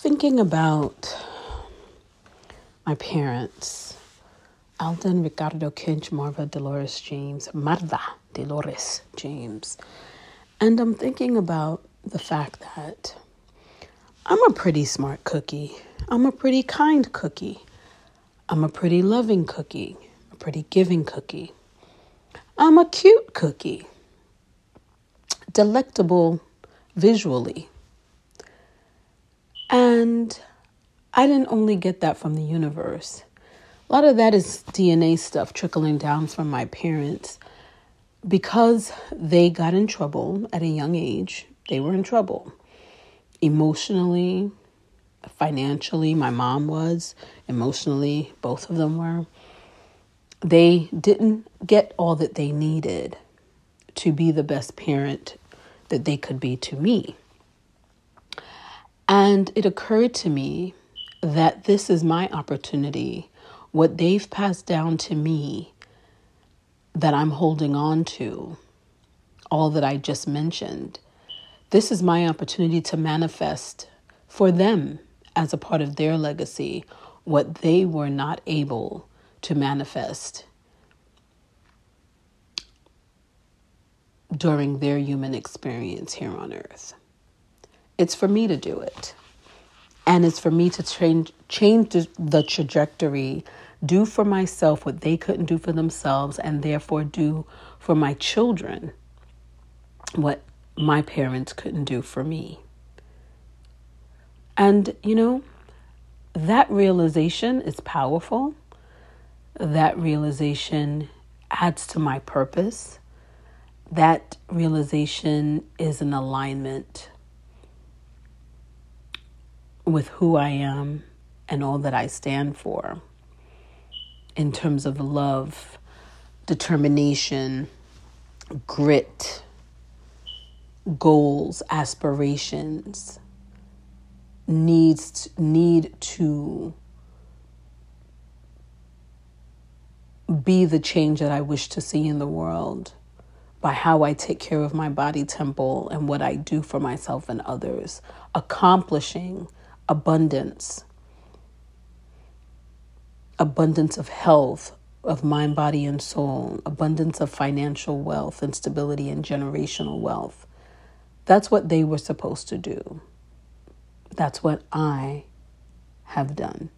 thinking about my parents, Alden Ricardo Kinch, Marva Dolores James, Marva Dolores James. And I'm thinking about the fact that I'm a pretty smart cookie. I'm a pretty kind cookie. I'm a pretty loving cookie, a pretty giving cookie. I'm a cute cookie, delectable visually. And I didn't only get that from the universe. A lot of that is DNA stuff trickling down from my parents. Because they got in trouble at a young age, they were in trouble emotionally, financially. My mom was, emotionally, both of them were. They didn't get all that they needed to be the best parent that they could be to me. And it occurred to me that this is my opportunity. What they've passed down to me that I'm holding on to, all that I just mentioned, this is my opportunity to manifest for them as a part of their legacy what they were not able to manifest during their human experience here on earth. It's for me to do it. And it's for me to change change the trajectory, do for myself what they couldn't do for themselves, and therefore do for my children what my parents couldn't do for me. And, you know, that realization is powerful. That realization adds to my purpose. That realization is an alignment with who I am and all that I stand for in terms of love, determination, grit, goals, aspirations, needs need to be the change that I wish to see in the world by how I take care of my body temple and what I do for myself and others, accomplishing abundance abundance of health, of mind, body, and soul, abundance of financial wealth and stability and generational wealth. That's what they were supposed to do. That's what I have done.